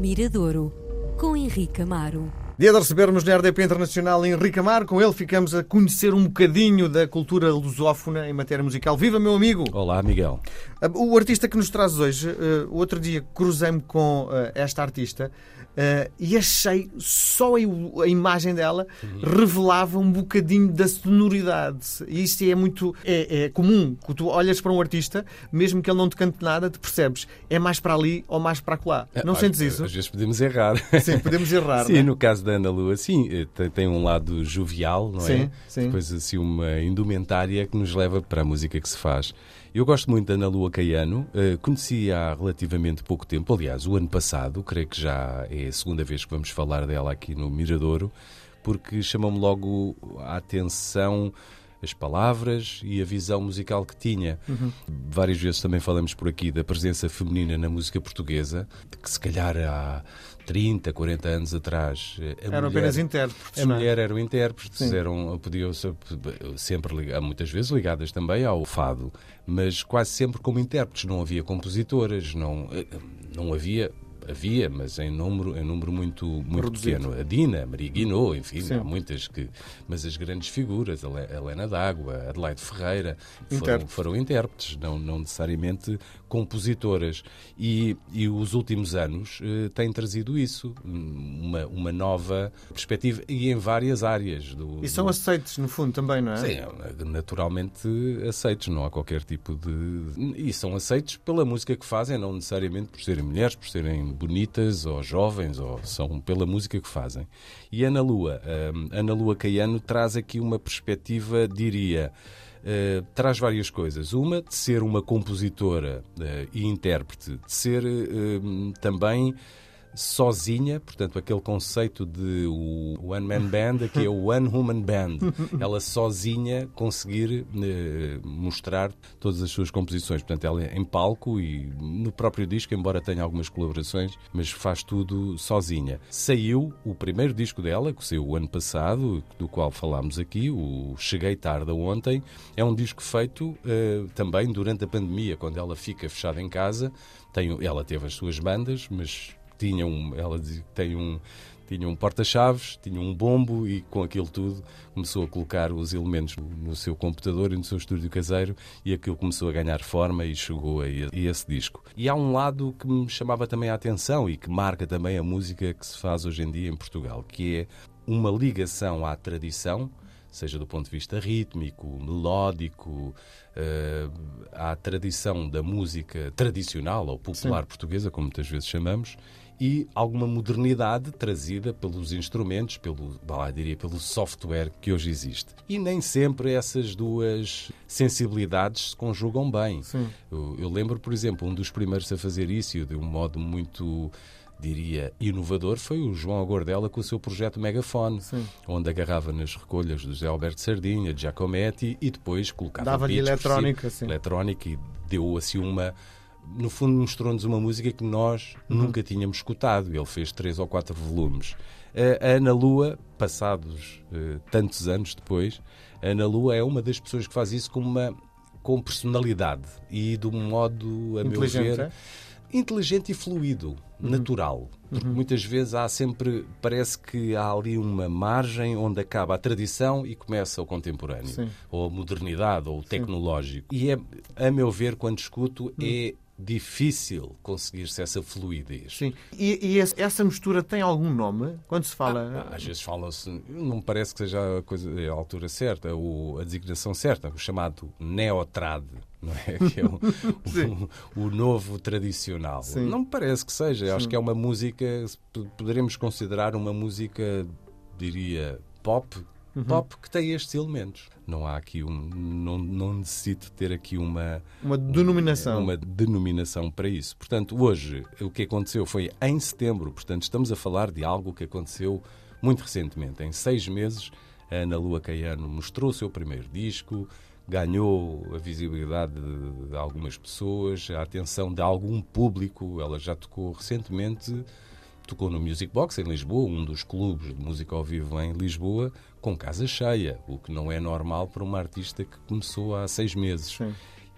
Miradouro, com Henrique Amaro. Dia de recebermos na RDP Internacional Henrique Amaro. Com ele ficamos a conhecer um bocadinho da cultura lusófona em matéria musical. Viva, meu amigo! Olá, Miguel. O artista que nos traz hoje, uh, outro dia cruzei-me com uh, esta artista uh, e achei só a, imagem dela uhum. revelava um bocadinho da sonoridade. E isto é muito é, é comum. Quando tu olhas para um artista, mesmo que ele não te cante nada, te percebes é mais para ali ou mais para lá. Não sentes isso? Às vezes podemos errar. Sim, podemos errar. sim, é? no caso da Ana Lua, sim, tem um lado jovial, não sim, é? Sim. Depois assim uma indumentária que nos leva para a música que se faz. Eu gosto muito da Ana Lua Caiano, uh, conheci há relativamente pouco tempo, aliás, o ano passado, creio que já é a segunda vez que vamos falar dela aqui no Miradouro, porque chamou-me logo a atenção as palavras e a visão musical que tinha. Uhum. Várias vezes também falamos por aqui da presença feminina na música portuguesa, que se calhar há 30, 40 anos atrás. eram mulher, apenas intérpretes. A mulher eram intérpretes, eram, podiam sempre, muitas vezes ligadas também ao fado, mas quase sempre como intérpretes. Não havia compositoras, não, eh, não havia havia, mas em número, em número muito, muito pequeno. A Dina, a Maria Guinot, enfim, Sim. há muitas que. Mas as grandes figuras, a Helena D'Água, Adelaide Ferreira, foram, foram intérpretes, não, não necessariamente compositoras. E, e os últimos anos eh, têm trazido isso, uma, uma nova perspectiva, e em várias áreas. Do, e são do... aceitos, no fundo, também, não é? Sim, naturalmente aceitos, não há qualquer tipo de. E são aceitos pela música que fazem, não necessariamente por serem mulheres, por serem bonitas ou jovens, ou são pela música que fazem. E Ana Lua, um, Ana Lua Caiano traz aqui uma perspectiva, diria. Uh, traz várias coisas. Uma, de ser uma compositora uh, e intérprete, de ser uh, também sozinha, portanto, aquele conceito de o One Man Band, aqui é o One Woman Band. Ela sozinha conseguir eh, mostrar todas as suas composições. Portanto, ela é em palco e no próprio disco, embora tenha algumas colaborações, mas faz tudo sozinha. Saiu o primeiro disco dela, que saiu o ano passado, do qual falámos aqui, o Cheguei Tarde Ontem. É um disco feito eh, também durante a pandemia, quando ela fica fechada em casa. Tem, ela teve as suas bandas, mas tinha um, ela dizia que tem um, tinha um porta-chaves, tinha um bombo e com aquilo tudo começou a colocar os elementos no seu computador e no seu estúdio caseiro e aquilo começou a ganhar forma e chegou a esse disco. E há um lado que me chamava também a atenção e que marca também a música que se faz hoje em dia em Portugal, que é uma ligação à tradição, seja do ponto de vista rítmico, melódico, uh, à tradição da música tradicional ou popular Sim. portuguesa, como muitas vezes chamamos, e alguma modernidade trazida pelos instrumentos, pelo, lá, diria, pelo software que hoje existe. E nem sempre essas duas sensibilidades se conjugam bem. Eu, eu, lembro, por exemplo, um dos primeiros a fazer isso de um modo muito diria, inovador foi o João Agordela com o seu projeto Megafone, Sim. onde agarrava nas recolhas do José Alberto Sardinha, de Giacometti e depois colocava Dava-lhe eletrónica, si, eletrónica e deu assim uma no fundo mostrou-nos uma música que nós uhum. nunca tínhamos escutado. Ele fez três ou quatro volumes. A Ana Lua, passados uh, tantos anos depois, a Ana Lua é uma das pessoas que faz isso com uma com personalidade e de um modo, a meu ver, é? inteligente e fluido, uhum. natural. Porque uhum. muitas vezes há sempre, parece que há ali uma margem onde acaba a tradição e começa o contemporâneo, Sim. ou a modernidade, ou o tecnológico. Sim. E é, a meu ver, quando escuto, uhum. é difícil conseguir-se essa fluidez. Sim. E, e, essa mistura tem algum nome? Quando se fala. Ah, às vezes fala-se, não me parece que seja a, coisa, a altura certa, ou a designação certa, o chamado neotrad. Não é? Que é o, o, o novo tradicional. Sim. Não me parece que seja. Sim. Acho que é uma música, poderemos considerar uma música, diria, pop, uhum. pop que tem estes elementos. Não há aqui um. Não, não necessito ter aqui uma. Uma denominação. Uma denominação para isso. Portanto, hoje, o que aconteceu foi em setembro. Portanto, estamos a falar de algo que aconteceu muito recentemente. Em seis meses, a Ana Lua Caiano mostrou o seu primeiro disco, ganhou a visibilidade de algumas pessoas, a atenção de algum público. Ela já tocou recentemente tocou no Music Box em Lisboa, um dos clubes de música ao vivo em Lisboa, com casa cheia, o que não é normal para uma artista que começou há seis meses.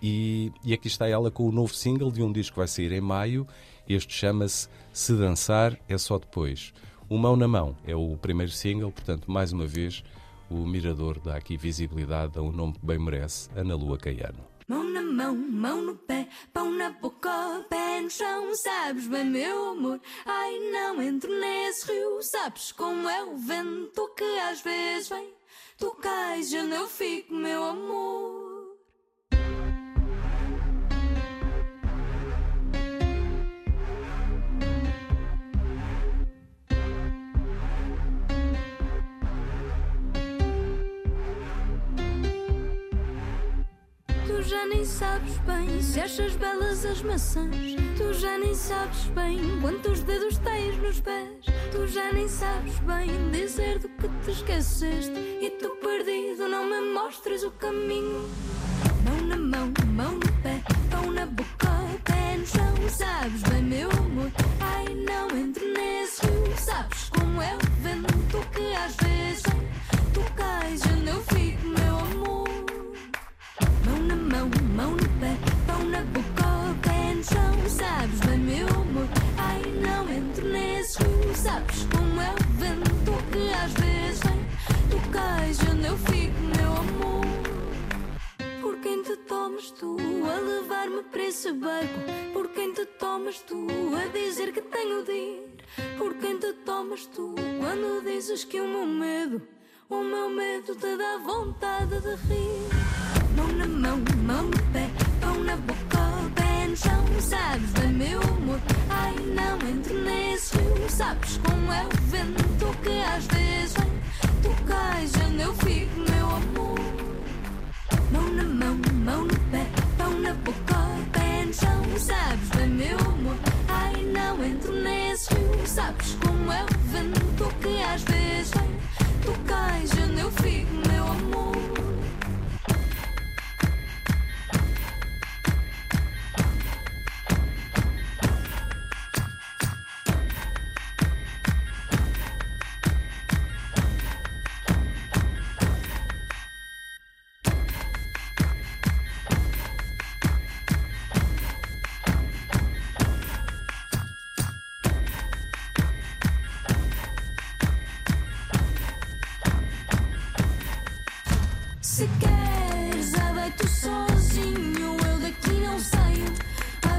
E, e aqui está ela com o novo single de um disco que vai sair em maio. Este chama-se Se Dançar é Só Depois. O Mão na Mão é o primeiro single, portanto, mais uma vez, o Mirador dá aqui visibilidade a um nome que bem merece, Ana Lua Caiano. Mão na mão, mão no pé, pão na boca, pé no chão, sabes bem, meu amor. Ai, não entro nesse rio, sabes como é o vento que às vezes vem. Tu cais, onde eu fico, meu amor. Tu já nem sabes bem se achas belas as maçãs. Tu já nem sabes bem quantos dedos tens nos pés. Tu já nem sabes bem dizer do que te esqueceste. E tu perdido não me mostres o caminho. Esse barco? Por quem te tomas tu a dizer que tenho de ir? Por quem te tomas tu quando dizes que o meu medo, o meu medo te dá vontade de rir? Mão na mão, mão no pé, pão na boca, pé no chão. Sabes bem, meu amor. Ai, não entro nesse rio. Sabes como é o vento que às vezes vem. Tu cais onde eu fico, meu amor. Mão na mão, mão no pé, pão na boca, Sabes como o Se queres, vai tu sozinho, eu daqui não saio.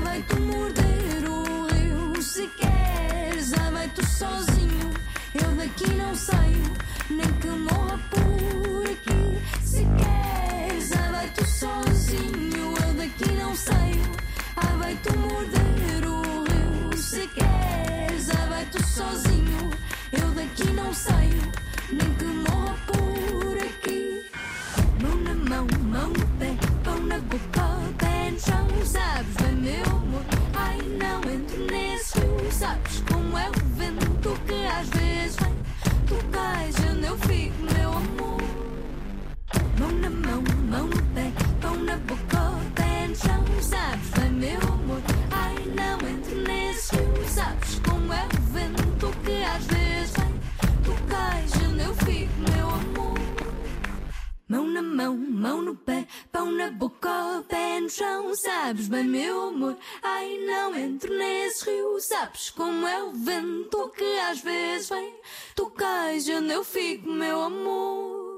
Vai tu morder o rio. Se queres, vai tu sozinho, eu daqui não saio. Nem que morra Sabes bem, meu amor. Ai, não entro nesse rio. Sabes como é o vento que às vezes vem. Tu cais onde eu fico, meu amor.